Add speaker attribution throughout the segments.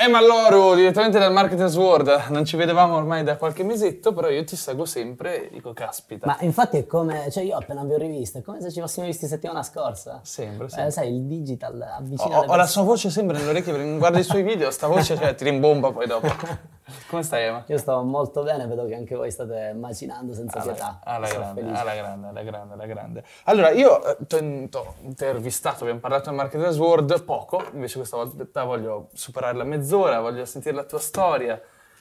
Speaker 1: Emma Loru, direttamente dal Marketers World. Non ci vedevamo ormai da qualche mesetto, però io ti seguo sempre e dico, caspita.
Speaker 2: Ma infatti è come, cioè io appena vi ho rivisto, è come se ci fossimo visti settimana scorsa.
Speaker 1: Sembra, sì.
Speaker 2: Eh, sai, il digital avvicina
Speaker 1: Ho, ho la sua voce sempre nelle orecchie, guarda i suoi video, sta voce cioè, ti rimbomba poi dopo. Come stai Emma?
Speaker 2: Io sto molto bene, vedo che anche voi state macinando senza pietà.
Speaker 1: Alla grande, alla grande, alla grande, alla grande. Allora, io ti ho intervistato, abbiamo parlato del Marketers World poco, invece questa volta voglio superare la mezz'ora, voglio sentire la tua storia.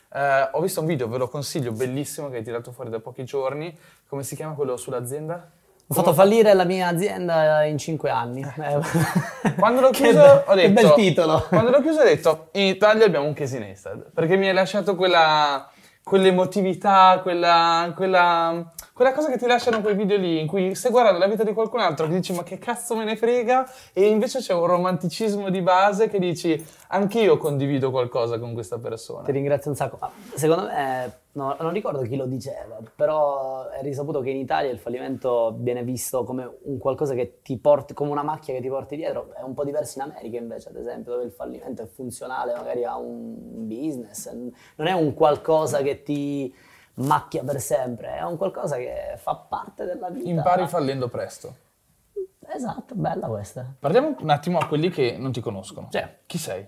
Speaker 1: Eh, ho visto un video, ve lo consiglio, bellissimo, che hai tirato fuori da pochi giorni. Come si chiama quello sull'azienda?
Speaker 2: Ho fatto fallire la mia azienda in cinque anni. Eh,
Speaker 1: Quando l'ho
Speaker 2: che
Speaker 1: chiuso,
Speaker 2: be-
Speaker 1: ho detto,
Speaker 2: Che bel titolo.
Speaker 1: Quando l'ho chiuso ho detto, in Italia abbiamo un casinista, perché mi hai lasciato quella, quell'emotività, quella, quella, quella cosa che ti lasciano quei video lì, in cui stai guardando la vita di qualcun altro che dici ma che cazzo me ne frega, e invece c'è un romanticismo di base che dici anch'io condivido qualcosa con questa persona.
Speaker 2: Ti ringrazio un sacco. Ma secondo me, no, non ricordo chi lo diceva, però è risaputo che in Italia il fallimento viene visto come un qualcosa che ti porti, come una macchia che ti porti dietro. È un po' diverso in America invece, ad esempio, dove il fallimento è funzionale magari a un business, non è un qualcosa che ti macchia per sempre, è un qualcosa che fa parte della vita.
Speaker 1: Impari fallendo presto.
Speaker 2: Esatto, bella questa.
Speaker 1: Parliamo un attimo a quelli che non ti conoscono.
Speaker 2: Sì.
Speaker 1: Chi sei?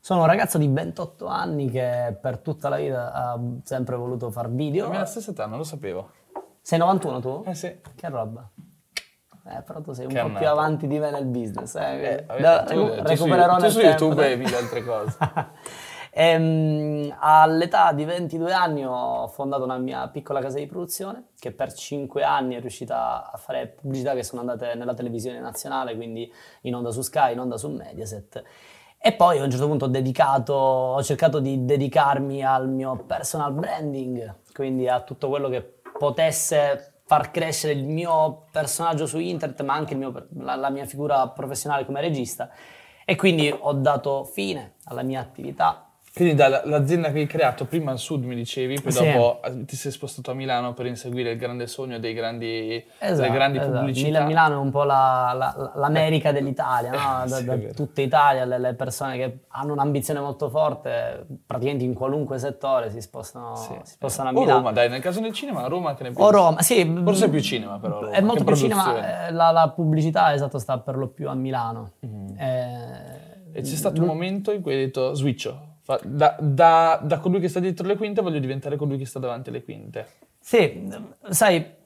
Speaker 2: Sono un ragazzo di 28 anni che per tutta la vita ha sempre voluto far video.
Speaker 1: La mia stessa età, non lo sapevo.
Speaker 2: Sei 91 tu?
Speaker 1: Eh sì.
Speaker 2: Che roba. Eh, però tu sei un
Speaker 1: Che
Speaker 2: po' più avanti di me nel business. Eh.
Speaker 1: Eh, vabbè,
Speaker 2: Da-
Speaker 1: tu- tu
Speaker 2: recupererò
Speaker 1: su,
Speaker 2: nel
Speaker 1: tu su
Speaker 2: tempo,
Speaker 1: YouTube vedi le altre cose.
Speaker 2: Ehm, all'età di 22 anni ho fondato una mia piccola casa di produzione che per 5 anni è riuscita a fare pubblicità che sono andate nella televisione nazionale, quindi in onda su Sky, in onda su Mediaset. E poi a un certo punto ho dedicato, ho cercato di dedicarmi al mio personal branding, quindi a tutto quello che potesse far crescere il mio personaggio su internet, ma anche mio- la, la mia figura professionale come regista. E quindi ho dato fine alla mia attività.
Speaker 1: Quindi dall'azienda che hai creato prima al sud mi dicevi, poi
Speaker 2: Sì.
Speaker 1: dopo eh, ti sei spostato a Milano per inseguire il grande sogno dei grandi, delle
Speaker 2: Esatto,
Speaker 1: grandi
Speaker 2: esatto.
Speaker 1: pubblicità.
Speaker 2: Mil- Milano è un po' la- la- l'America dell'Italia, no? da,
Speaker 1: Sì,
Speaker 2: da tutta Italia le, persone che hanno un'ambizione molto forte, praticamente in qualunque settore si spostano,
Speaker 1: Sì.
Speaker 2: si spostano a
Speaker 1: O
Speaker 2: Milano.
Speaker 1: Roma, dai, nel caso del cinema, Roma che ne pensi?
Speaker 2: O Roma, sì.
Speaker 1: Forse è più cinema però Roma,
Speaker 2: È molto
Speaker 1: che
Speaker 2: più cinema, eh, la, la pubblicità esatto sta per lo più a Milano.
Speaker 1: Mm-hmm.
Speaker 2: Eh,
Speaker 1: E c'è stato un momento in cui hai detto switcho, da, da- da colui che sta dietro le quinte voglio diventare colui che sta davanti alle quinte.
Speaker 2: Sì, sai,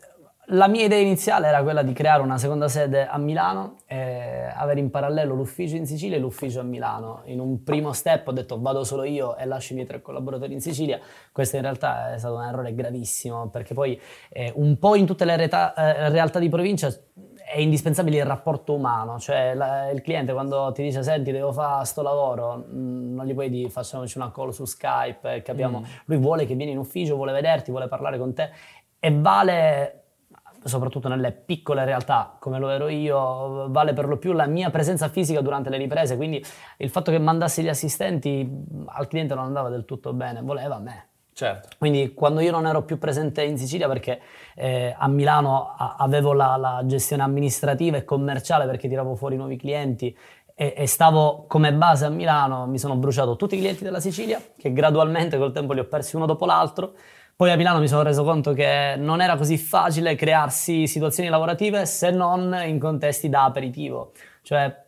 Speaker 2: la mia idea iniziale era quella di creare una seconda sede a Milano e avere in parallelo l'ufficio in Sicilia e l'ufficio a Milano. In un primo step ho detto vado solo io e lascio i miei tre collaboratori in Sicilia. Questo in realtà è stato un errore gravissimo perché poi eh, un po' in tutte le realtà, eh, realtà di provincia è indispensabile il rapporto umano, cioè la- il cliente quando ti dice senti devo fare sto lavoro, mh, non gli puoi dire facciamoci una call su Skype e capiamo, lui vuole che vieni in ufficio, vuole vederti, vuole parlare con te. E vale soprattutto nelle piccole realtà come lo ero io, vale per lo più la mia presenza fisica durante le riprese, quindi il fatto che mandassi gli assistenti mh, al cliente non andava del tutto bene, voleva me.
Speaker 1: Certo.
Speaker 2: Quindi quando io non ero più presente in Sicilia perché eh, a Milano a- avevo la, la gestione amministrativa e commerciale perché tiravo fuori nuovi clienti e, e stavo come base a Milano, mi sono bruciato tutti i clienti della Sicilia che gradualmente col tempo li ho persi uno dopo l'altro. Poi a Milano mi sono reso conto che non era così facile crearsi situazioni lavorative se non in contesti da aperitivo. Cioè,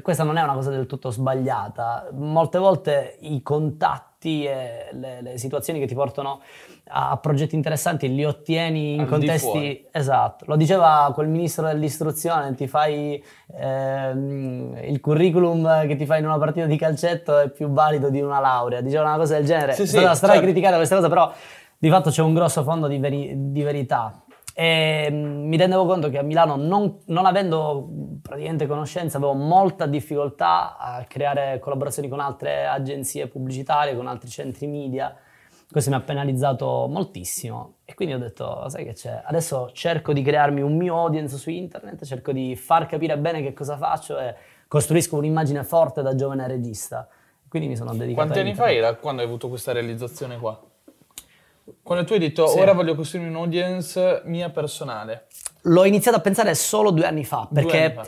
Speaker 2: questa non è una cosa del tutto sbagliata. Molte volte i contatti e le, le situazioni che ti portano a, progetti interessanti li ottieni in
Speaker 1: Al
Speaker 2: contesti... Esatto, lo diceva quel ministro dell'istruzione, ti fai ehm, il curriculum che ti fai in una partita di calcetto è più valido di una laurea, diceva una cosa del genere.
Speaker 1: Sì, sì,
Speaker 2: stra
Speaker 1: certo.
Speaker 2: criticata questa cosa, però di fatto c'è un grosso fondo di, veri- di verità. E mm, mi rendevo conto che a Milano, non, non avendo praticamente conoscenza, avevo molta difficoltà a creare collaborazioni con altre agenzie pubblicitarie, con altri centri media. Questo mi ha penalizzato moltissimo e quindi ho detto, sai che c'è, adesso cerco di crearmi un mio audience su internet, cerco di far capire bene che cosa faccio e costruisco un'immagine forte da giovane regista. Quindi mi sono dedicato
Speaker 1: Quanti anni fa era quando hai avuto questa realizzazione qua? Quando tu hai detto
Speaker 2: Sì.
Speaker 1: ora voglio costruire un'audience mia personale.
Speaker 2: L'ho iniziato a pensare solo due anni fa, perché
Speaker 1: anni fa.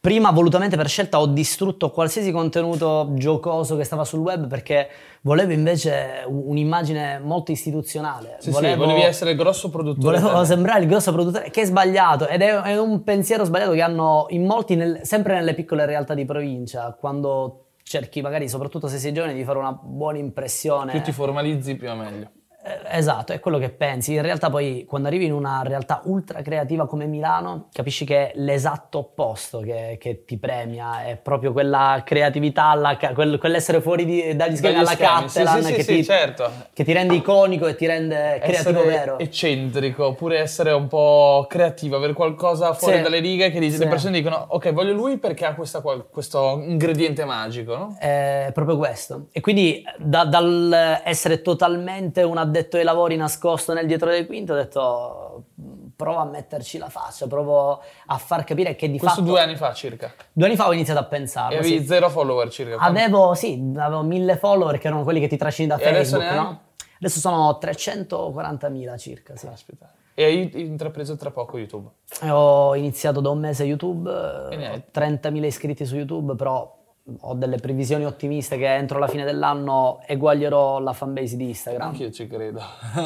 Speaker 2: prima volutamente per scelta ho distrutto qualsiasi contenuto giocoso che stava sul web perché volevo invece un- un'immagine molto istituzionale.
Speaker 1: Sì,
Speaker 2: volevo,
Speaker 1: sì, volevi essere il grosso produttore.
Speaker 2: volevo sembrare il grosso produttore, che è sbagliato ed è, è un pensiero sbagliato che hanno in molti, nel- sempre nelle piccole realtà di provincia, quando cerchi magari, soprattutto se sei giovane, di fare una buona impressione.
Speaker 1: Più ti formalizzi, più è meglio.
Speaker 2: Eh, Esatto, è quello che pensi. In realtà poi quando arrivi in una realtà ultra creativa come Milano, capisci che è l'esatto opposto che, che ti premia, è proprio quella creatività, la ca- quel- quell'essere fuori di- dagli schemi alla Catalan
Speaker 1: sì, sì,
Speaker 2: che,
Speaker 1: sì,
Speaker 2: ti,
Speaker 1: certo.
Speaker 2: che ti rende iconico e ti rende creativo
Speaker 1: essere
Speaker 2: vero.
Speaker 1: eccentrico, oppure essere un po' creativo, avere qualcosa fuori dalle righe che dice- le persone dicono ok voglio lui perché ha questa questo ingrediente magico, no?
Speaker 2: È proprio questo. E quindi da- dal essere totalmente un addetto ai lavori nascosto nel dietro del quinto, ho detto prova a metterci la faccia, provo a far capire che di
Speaker 1: Questo
Speaker 2: fatto...
Speaker 1: due anni fa circa.
Speaker 2: Due anni fa ho iniziato a
Speaker 1: E
Speaker 2: pensarlo.
Speaker 1: avevi
Speaker 2: sì.
Speaker 1: zero follower circa.
Speaker 2: Avevo, sì, avevo mille follower che erano quelli che ti trascini da
Speaker 1: E adesso
Speaker 2: Facebook,
Speaker 1: hai?
Speaker 2: no? Adesso sono 340.000 circa, sì.
Speaker 1: Caspita. E hai intrapreso tra poco YouTube.
Speaker 2: E Ho iniziato da un mese YouTube,
Speaker 1: E
Speaker 2: eh, 30.000 iscritti su YouTube, però ho delle previsioni ottimiste che entro la fine dell'anno eguaglierò la fanbase di Instagram.
Speaker 1: Anch'io ci credo.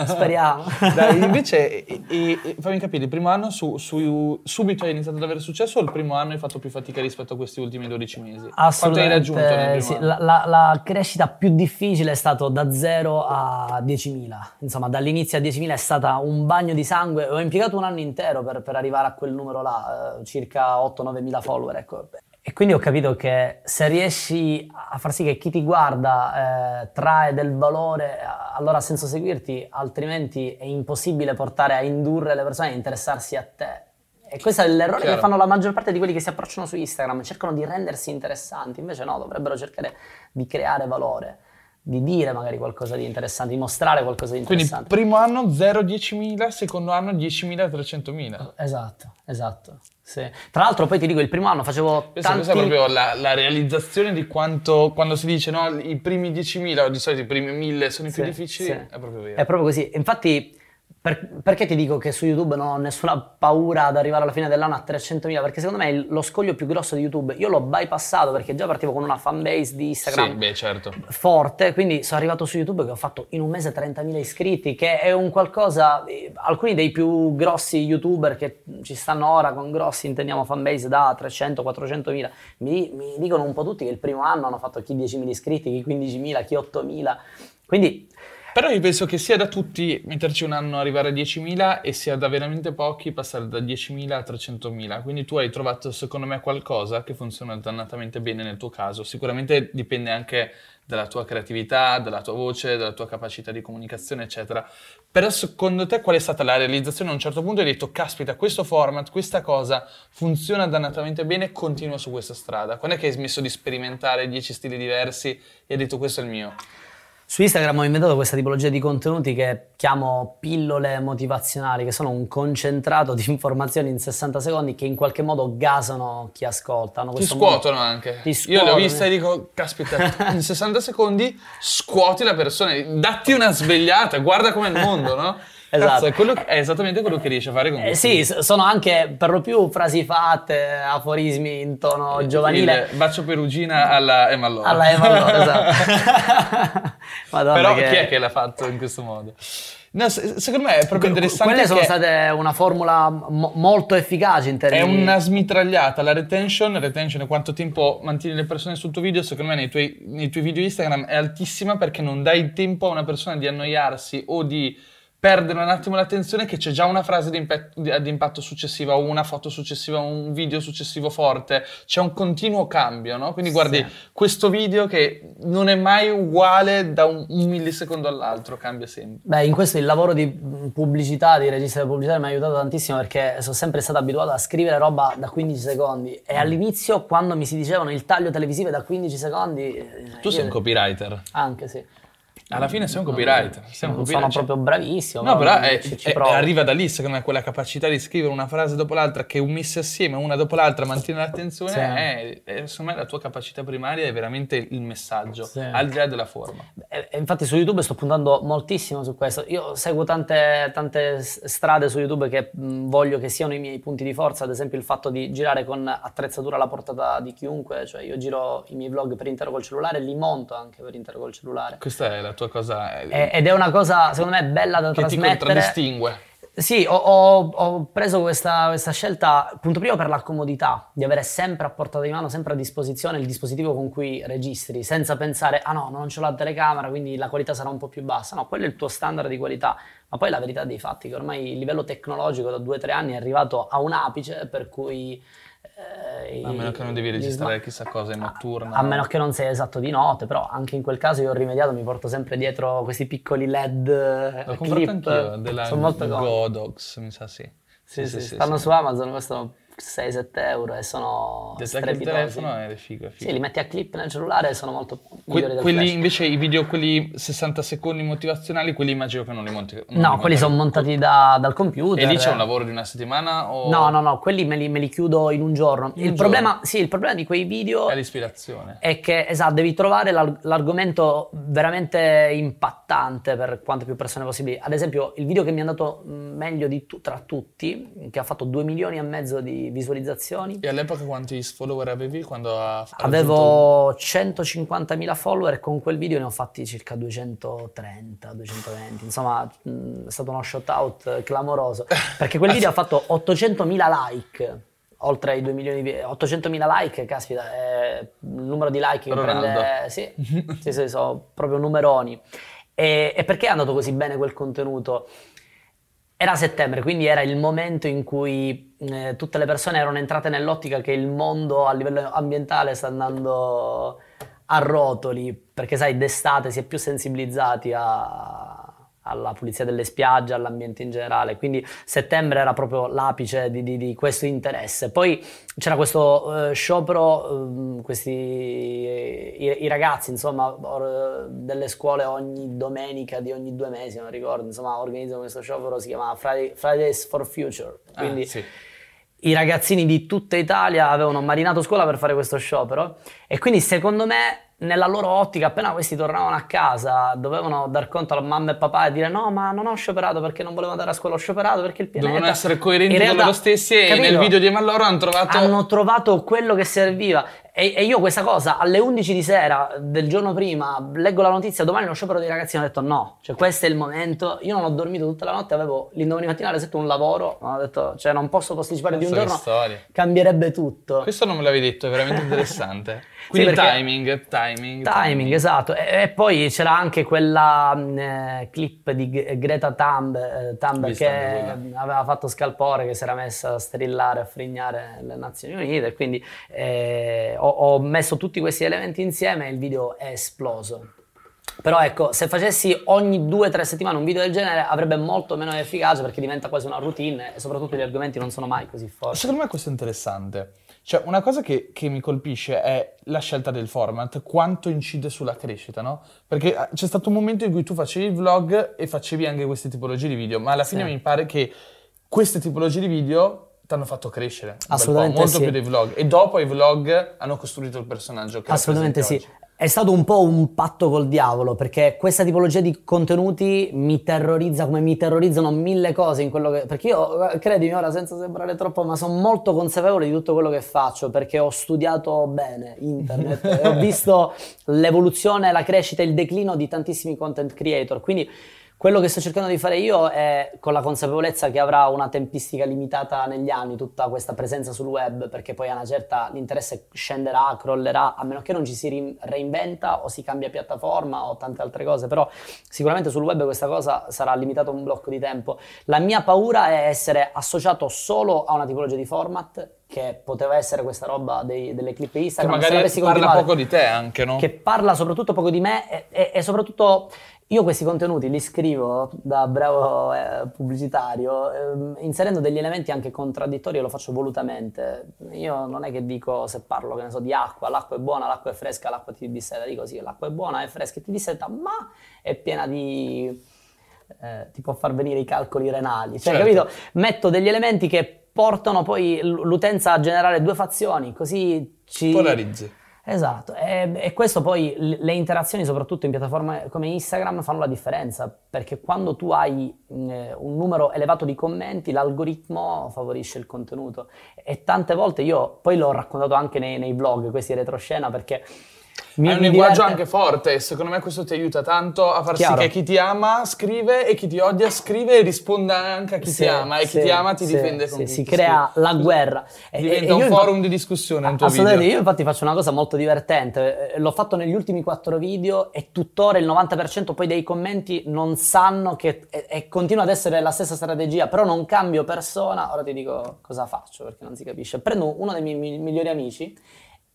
Speaker 2: Speriamo.
Speaker 1: Dai, invece, e- e- fammi capire, il primo anno su, su- subito hai iniziato ad avere successo o il primo anno hai fatto più fatica rispetto a questi ultimi 12 mesi? Quanto hai
Speaker 2: Assolutamente
Speaker 1: raggiunto nel
Speaker 2: sì. La, la- la crescita più difficile è stato da 0 a 10.000. Insomma, dall'inizio a 10.000 è stata un bagno di sangue. Ho impiegato un anno intero per, per arrivare a quel numero là, eh, circa 8-9 mila follower. Ecco. E quindi ho capito che se riesci a far sì che chi ti guarda eh, trae del valore, allora ha senso seguirti, altrimenti è impossibile portare a indurre le persone a interessarsi a te. E questo è l'errore
Speaker 1: Chiaro.
Speaker 2: che fanno la maggior parte di quelli che si approcciano su Instagram, cercano di rendersi interessanti, invece no, dovrebbero cercare di creare valore, di dire magari qualcosa di interessante, di mostrare qualcosa di
Speaker 1: Quindi
Speaker 2: interessante.
Speaker 1: primo anno 0-10.000, secondo anno 10.000-300.000.
Speaker 2: Esatto, esatto. Sì. Tra l'altro poi ti dico, il primo anno facevo
Speaker 1: Questa,
Speaker 2: tanti...
Speaker 1: questa è proprio la, la realizzazione di quanto, quando si dice no, i primi 10.000 o di solito i primi 1.000 sono i più
Speaker 2: Sì,
Speaker 1: difficili,
Speaker 2: sì.
Speaker 1: è proprio vero.
Speaker 2: È proprio così. Infatti, per- perché ti dico che su YouTube non ho nessuna paura ad arrivare alla fine dell'anno a 300.000? Perché secondo me il- lo scoglio più grosso di YouTube, io l'ho bypassato perché già partivo con una fanbase di Instagram
Speaker 1: Sì, beh, certo.
Speaker 2: forte, quindi sono arrivato su YouTube che ho fatto in un mese 30.000 iscritti, che è un qualcosa, eh, alcuni dei più grossi YouTuber che ci stanno ora con grossi, intendiamo fanbase da 300-400.000, mi, mi dicono un po' tutti che il primo anno hanno fatto chi 10.000 iscritti, chi 15.000, chi 8.000, quindi
Speaker 1: Però io penso che sia da tutti metterci un anno arrivare a 10.000 e sia da veramente pochi passare da 10.000 a 300.000. Quindi tu hai trovato secondo me qualcosa che funziona dannatamente bene nel tuo caso. Sicuramente dipende anche dalla tua creatività, dalla tua voce, dalla tua capacità di comunicazione, eccetera. Però secondo te qual è stata la realizzazione? A un certo punto hai detto, caspita, questo format, questa cosa funziona dannatamente bene, continua su questa strada. Quando è che hai smesso di sperimentare 10 stili diversi e hai detto questo è il mio?
Speaker 2: Su Instagram ho inventato questa tipologia di contenuti che chiamo pillole motivazionali, che sono un concentrato di informazioni in 60 secondi che in qualche modo gasano chi ascolta.
Speaker 1: Ti scuotono
Speaker 2: modo-
Speaker 1: anche.
Speaker 2: Ti
Speaker 1: Io
Speaker 2: scuotono.
Speaker 1: le ho viste e dico, caspita, in 60 secondi scuoti la persona, datti una svegliata, guarda com'è il mondo, no?
Speaker 2: Esatto.
Speaker 1: È, quello- è esattamente quello che riesci a fare con
Speaker 2: Eh,
Speaker 1: questo.
Speaker 2: sì, s- sono anche per lo più frasi fatte, aforismi in tono giovanile.
Speaker 1: Il bacio perugina alla Emma Lore.
Speaker 2: Alla Emma Lore, esatto. Madonna,
Speaker 1: Però
Speaker 2: che-
Speaker 1: chi è che l'ha fatto in questo modo? No, se- secondo me è proprio interessante
Speaker 2: Quelle sono state una formula mo- molto efficace in
Speaker 1: è
Speaker 2: termini...
Speaker 1: una smitragliata. La retention, retention è quanto tempo mantieni le persone sul tuo video, secondo me nei tuoi, nei tuoi video Instagram è altissima perché non dai tempo a una persona di annoiarsi o di perdere un attimo l'attenzione che c'è già una frase di, impatto successiva una foto successiva un video successivo forte, c'è un continuo cambio, no? Quindi guardi questo video che non è mai uguale da un, un millisecondo all'altro, cambia sempre.
Speaker 2: Beh, in questo il lavoro di pubblicità, di regista pubblicitario mi ha aiutato tantissimo perché sono sempre stato abituato a scrivere roba da 15 secondi e all'inizio quando mi si dicevano il taglio televisivo è da 15 secondi... eh,
Speaker 1: Tu sei un copywriter.
Speaker 2: Anche sì.
Speaker 1: Alla fine sei un copywriter. Sei un copywriter.
Speaker 2: sono proprio bravissimo.
Speaker 1: No, però è-
Speaker 2: ci, ci
Speaker 1: è- arriva da lì, secondo me, quella capacità di scrivere una frase dopo l'altra che unisse assieme, una dopo l'altra, mantiene l'attenzione,
Speaker 2: Sì.
Speaker 1: è, è- secondo me la tua capacità primaria è veramente il messaggio,
Speaker 2: Sì.
Speaker 1: al di là della forma.
Speaker 2: E- e infatti su YouTube sto puntando moltissimo su questo. Io seguo tante, tante strade su YouTube che mh, voglio che siano i miei punti di forza, ad esempio il fatto di girare con attrezzatura alla portata di chiunque, cioè io giro i miei vlog per intero col cellulare, li monto anche per intero col cellulare.
Speaker 1: Questa è la tua cosa eh,
Speaker 2: E- ed è una cosa secondo me bella da
Speaker 1: che ti
Speaker 2: trasmettere.
Speaker 1: contraddistingue.
Speaker 2: Sì, ho, ho- ho preso questa, questa scelta, punto primo per la comodità, di avere sempre a portata di mano, sempre a disposizione il dispositivo con cui registri, senza pensare, ah no, non c'ho la telecamera, quindi la qualità sarà un po' più bassa. No, quello è il tuo standard di qualità. Ma poi la verità dei fatti è che ormai il livello tecnologico da due o tre anni è arrivato a un apice per cui... eh,
Speaker 1: A meno che non devi registrare
Speaker 2: sma-
Speaker 1: chissà cosa in notturna.
Speaker 2: a meno che non sei esatto di notte, però anche in quel caso io ho rimediato, mi porto sempre dietro questi piccoli LED eh,
Speaker 1: L'ho comprato anch'io, della. Godox, mi sa sì.
Speaker 2: Sì, sì, stanno su Amazon, costano 6-7 euro e sono
Speaker 1: Detto anche il telefono è figo, è figo.
Speaker 2: Sì, li metti a clip nel cellulare e sono molto
Speaker 1: Que- quelli invece, i video, quelli 60 secondi motivazionali, quelli immagino che non li monti. non li
Speaker 2: No, quelli
Speaker 1: montare.
Speaker 2: sono montati da- dal computer.
Speaker 1: E lì c'è un lavoro di una settimana o
Speaker 2: No, no, no, quelli me li, me li chiudo in un giorno.
Speaker 1: In
Speaker 2: il,
Speaker 1: un
Speaker 2: problema, sì, il problema di quei video
Speaker 1: è l'ispirazione?
Speaker 2: è che, esatto, devi trovare l'ar- l'argomento veramente impattante per quante più persone possibili. Ad esempio, il video che mi è andato meglio di tu- tra tutti, che ha fatto 2 milioni e mezzo di visualizzazioni,
Speaker 1: E all'epoca quanti follower avevi quando ha ha raggiunto-
Speaker 2: Avevo 150.000 follower e con quel video ne ho fatti circa 230, 220. Insomma, mh, è stato uno shot out clamoroso. Perché quel video ha fatto 800.000 like. Oltre ai 2 milioni di 800.000 like, caspita, è il numero di like che prende. Sì, sì, sì, sono proprio numeroni. E, e perché è andato così bene quel contenuto? Era settembre, quindi era il momento in cui eh, tutte le persone erano entrate nell'ottica che il mondo a livello ambientale sta andando a rotoli, perché sai, d'estate si è più sensibilizzati a- alla pulizia delle spiagge, all'ambiente in generale, quindi settembre era proprio l'apice di, di- di questo interesse. Poi c'era questo eh, sciopero, ehm, questi, i, i ragazzi, insomma, or- delle scuole ogni domenica di ogni due mesi, non ricordo, insomma, organizzano questo sciopero, si chiama Friday- Fridays for Future,
Speaker 1: Ah,
Speaker 2: quindi
Speaker 1: sì.
Speaker 2: i ragazzini di tutta Italia avevano marinato scuola per fare questo sciopero e quindi secondo me nella loro ottica appena questi tornavano a casa dovevano dar conto alla mamma e papà e dire no ma non ho scioperato perché non volevo andare a scuola ho scioperato perché il pianeta
Speaker 1: Dovevano essere coerenti
Speaker 2: In
Speaker 1: con
Speaker 2: realtà,
Speaker 1: loro stessi e
Speaker 2: capito?
Speaker 1: nel video di Emalloro hanno trovato...
Speaker 2: hanno trovato quello che serviva e, e io questa cosa alle 11 di sera del giorno prima leggo la notizia domani lo sciopero dei ragazzini ho detto no cioè questo è il momento io non ho dormito tutta la notte avevo l'indomani mattina alle 7 un lavoro ho detto cioè non posso posticipare di un giorno
Speaker 1: storia.
Speaker 2: cambierebbe tutto
Speaker 1: Questo non me l'avevi detto, è veramente interessante. Quindi
Speaker 2: perché-
Speaker 1: timing, timing,
Speaker 2: Timing, esatto. E, e poi c'era anche quella mh, eh, clip di Greta Thunberg, eh,
Speaker 1: Vista
Speaker 2: che
Speaker 1: quella.
Speaker 2: aveva fatto scalpore, che si era messa a strillare, a frignare le Nazioni Unite. Quindi eh, ho, ho messo tutti questi elementi insieme e il video è esploso. Però ecco, se facessi ogni due o tre settimane un video del genere avrebbe molto meno efficacia perché diventa quasi una routine e soprattutto gli argomenti non sono mai così forti.
Speaker 1: Secondo me questo è interessante. Cioè, una cosa che, che mi colpisce è la scelta del format, quanto incide sulla crescita, no? Perché eh, c'è stato un momento in cui tu facevi il vlog e facevi anche queste tipologie di video, ma alla fine
Speaker 2: Sì.
Speaker 1: mi pare che queste tipologie di video ti hanno fatto crescere
Speaker 2: Assolutamente
Speaker 1: molto
Speaker 2: sì.
Speaker 1: più dei vlog. E dopo i vlog hanno costruito il personaggio che
Speaker 2: Assolutamente sì.
Speaker 1: oggi.
Speaker 2: È stato un po' un patto col diavolo perché questa tipologia di contenuti mi terrorizza come mi terrorizzano mille cose in quello che... Perché io, eh, credimi ora senza sembrare troppo, ma sono molto consapevole di tutto quello che faccio perché ho studiato bene internet e ho visto l'evoluzione, la crescita, il declino di tantissimi content creator. Quindi quello che sto cercando di fare io è con la consapevolezza che avrà una tempistica limitata negli anni tutta questa presenza sul web, perché poi a una certa l'interesse scenderà, crollerà, a meno che non ci si reinventa o si cambia piattaforma o tante altre cose, però sicuramente sul web questa cosa sarà limitata a un blocco di tempo. La mia paura è essere associato solo a una tipologia di format che poteva essere questa roba dei- delle clip
Speaker 1: Che
Speaker 2: Instagram. se
Speaker 1: magari parla poco di te anche, no?
Speaker 2: che parla soprattutto poco di me e, e- e soprattutto io questi contenuti li scrivo da bravo eh, pubblicitario ehm, inserendo degli elementi anche contraddittori e lo faccio volutamente. Io non è che dico se parlo che ne so di acqua, l'acqua è buona, l'acqua è fresca, l'acqua ti disseta, dico sì, l'acqua è buona, è fresca e ti disseta, ma è piena di... eh, ti può far venire i calcoli renali, cioè
Speaker 1: Certo.
Speaker 2: capito? Metto degli elementi che portano poi l'utenza a generare due fazioni, così ci...
Speaker 1: Polarizzi.
Speaker 2: Esatto, e, e questo poi le interazioni, soprattutto in piattaforme come Instagram, fanno la differenza, perché quando tu hai mh, eh, un numero elevato di commenti, l'algoritmo favorisce il contenuto. E tante volte io, poi l'ho raccontato anche nei, nei vlog, questi retroscena, perché mi,
Speaker 1: Hai un
Speaker 2: mi
Speaker 1: linguaggio
Speaker 2: diverte-
Speaker 1: anche forte secondo me questo ti aiuta tanto a far
Speaker 2: Chiaro.
Speaker 1: sì che chi ti ama scrive e chi ti odia scrive e risponda anche a chi
Speaker 2: Sì,
Speaker 1: ti ama e chi
Speaker 2: sì,
Speaker 1: ti ama ti
Speaker 2: sì,
Speaker 1: difende
Speaker 2: sì,
Speaker 1: con chi
Speaker 2: si crea la guerra.
Speaker 1: Diventa
Speaker 2: e
Speaker 1: un forum
Speaker 2: infa-
Speaker 1: di discussione un tuo
Speaker 2: Assolutamente,
Speaker 1: video.
Speaker 2: io infatti faccio una cosa molto divertente, Eh, l'ho fatto negli ultimi quattro video e tuttora il 90% poi dei commenti non sanno che e, e continua ad essere la stessa strategia, però non cambio persona, ora ti dico cosa faccio perché non si capisce. Prendo uno dei miei mi- migliori amici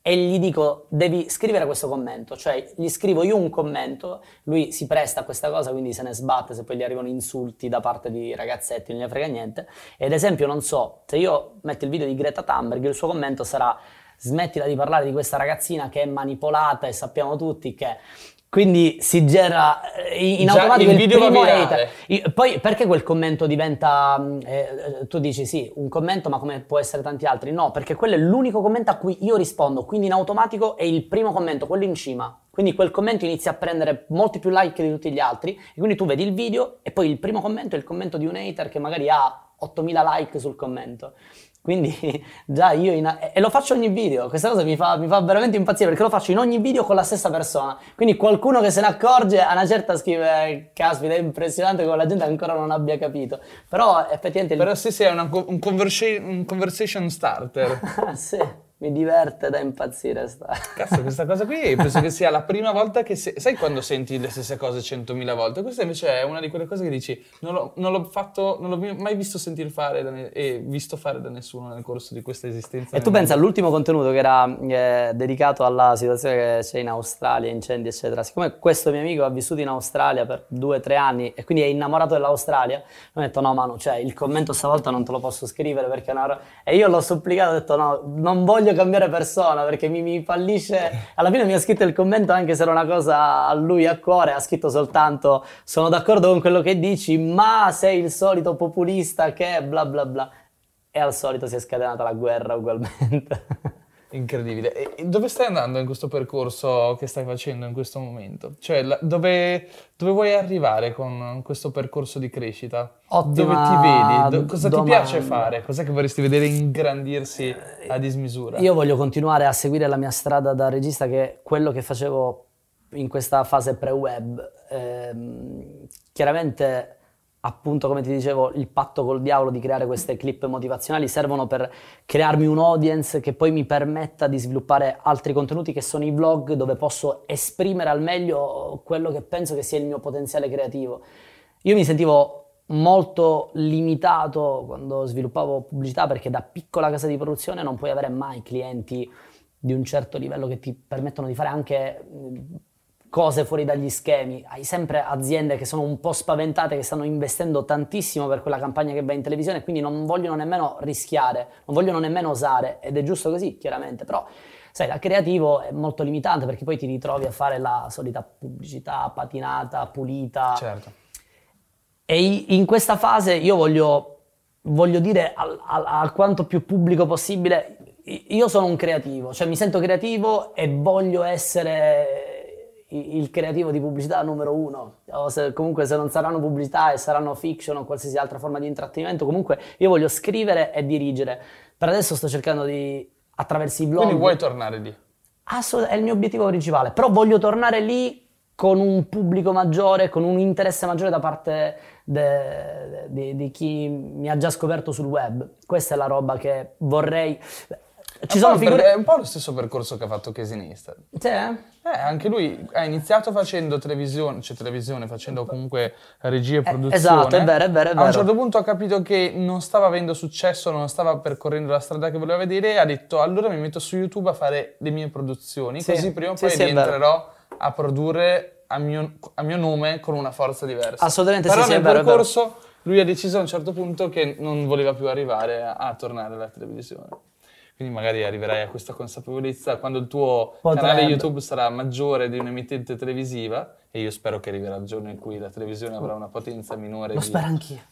Speaker 2: e gli dico devi scrivere questo commento, cioè gli scrivo io un commento, lui si presta a questa cosa, quindi se ne sbatte se poi gli arrivano insulti da parte di ragazzetti, non gli frega niente. Ed esempio, non so, se io metto il video di Greta Thunberg, il suo commento sarà smettila di parlare di questa ragazzina che è manipolata e sappiamo tutti che... Quindi si genera eh, in automatico
Speaker 1: il
Speaker 2: il, primo hater. Poi perché quel commento diventa... mh, eh, tu dici sì, un commento ma come può essere tanti altri? No, perché quello è l'unico commento a cui io rispondo, quindi in automatico è il primo commento, quello in cima. Quindi quel commento inizia a prendere molti più like di tutti gli altri e quindi tu vedi il video e poi il primo commento è il commento di un hater che magari ha 8000 like sul commento. Quindi già io in- e- lo faccio ogni video, questa cosa mi fa, mi fa veramente impazzire perché lo faccio in ogni video con la stessa persona. Quindi qualcuno che se ne accorge a una certa scrive caspita è impressionante come la gente ancora non abbia capito. Però effettivamente
Speaker 1: Però sì, sì, è una un, conversa- un conversation starter.
Speaker 2: sì, mi diverte da impazzire sta.
Speaker 1: Cazzo, questa cosa qui penso che sia la prima volta che... se- Sai quando senti le stesse cose centomila volte? Questa invece è una di quelle cose che dici non l'ho, non l'ho fatto, non l'ho mai visto sentire fare ne- e visto fare da nessuno nel corso di questa esistenza.
Speaker 2: E tu pensa all'ultimo contenuto che era eh, dedicato alla situazione che c'è in Australia, incendi eccetera, siccome questo mio amico ha vissuto in Australia per due o tre anni e quindi è innamorato dell'Australia, mi ha detto no Manu, cioè il commento stavolta non te lo posso scrivere perché è una ro-" E io l'ho supplicato, ho detto no, non voglio cambiare persona perché mi, mi fallisce... Alla fine mi ha scritto il commento anche se era una cosa a lui a cuore, ha scritto soltanto sono d'accordo con quello che dici, ma sei il solito populista che bla bla bla. E al solito si è scatenata la guerra ugualmente.
Speaker 1: Incredibile. E dove stai andando in questo percorso che stai facendo in questo momento? Cioè, la- dove, dove vuoi arrivare con questo percorso di crescita?
Speaker 2: Ottima
Speaker 1: dove ti vedi? Do- cosa ti
Speaker 2: domanda.
Speaker 1: piace fare? Cos'è che vorresti vedere ingrandirsi a dismisura?
Speaker 2: Io voglio continuare a seguire la mia strada da regista, che è quello che facevo in questa fase pre-web. Ehm, chiaramente, appunto, come ti dicevo, il patto col diavolo di creare queste clip motivazionali servono per crearmi un audience che poi mi permetta di sviluppare altri contenuti che sono i vlog, dove posso esprimere al meglio quello che penso che sia il mio potenziale creativo. Io mi sentivo molto limitato quando sviluppavo pubblicità perché da piccola casa di produzione non puoi avere mai clienti di un certo livello che ti permettono di fare anche cose fuori dagli schemi. Hai sempre aziende che sono un po' spaventate, che stanno investendo tantissimo per quella campagna che va in televisione quindi non vogliono nemmeno rischiare, non vogliono nemmeno osare ed è giusto così, chiaramente, però sai, da creativo è molto limitante perché poi ti ritrovi a fare la solita pubblicità patinata, pulita.
Speaker 1: Certo.
Speaker 2: E in questa fase io voglio, voglio dire al, al- al quanto più pubblico possibile, io sono un creativo, cioè mi sento creativo e voglio essere il creativo di pubblicità numero uno. O se- comunque se non saranno pubblicità e saranno fiction o qualsiasi altra forma di intrattenimento, comunque io voglio scrivere e dirigere. Per adesso sto cercando di, attraverso i blog...
Speaker 1: Quindi vuoi tornare lì?
Speaker 2: Assolut- è il mio obiettivo principale, però voglio tornare lì con un pubblico maggiore, con un interesse maggiore da parte di chi mi ha già scoperto sul web. Questa è la roba che vorrei... Ci sono figure...
Speaker 1: È un po' lo stesso percorso che ha fatto Casey Neistat.
Speaker 2: Sì, eh?
Speaker 1: Eh, anche lui ha iniziato facendo televisione, cioè televisione, facendo comunque regia e produzione.
Speaker 2: esatto, è vero, è vero, è
Speaker 1: A un
Speaker 2: vero.
Speaker 1: certo punto ha capito che non stava avendo successo, non stava percorrendo la strada che voleva vedere e ha detto allora mi metto su YouTube a fare le mie produzioni,
Speaker 2: Sì,
Speaker 1: così prima o
Speaker 2: sì,
Speaker 1: poi
Speaker 2: sì, vero.
Speaker 1: rientrerò a produrre a mio, a mio nome con una forza diversa.
Speaker 2: Assolutamente
Speaker 1: Però
Speaker 2: sì, sì, è
Speaker 1: nel
Speaker 2: vero, è vero.
Speaker 1: percorso lui ha deciso a un certo punto che non voleva più arrivare a, a tornare alla televisione. Quindi magari arriverai a questa consapevolezza quando il tuo
Speaker 2: Potrebbe.
Speaker 1: canale YouTube sarà maggiore di un'emittente televisiva e io spero che arriverà il giorno in cui la televisione avrà una potenza minore.
Speaker 2: Lo
Speaker 1: di-
Speaker 2: spero anch'io.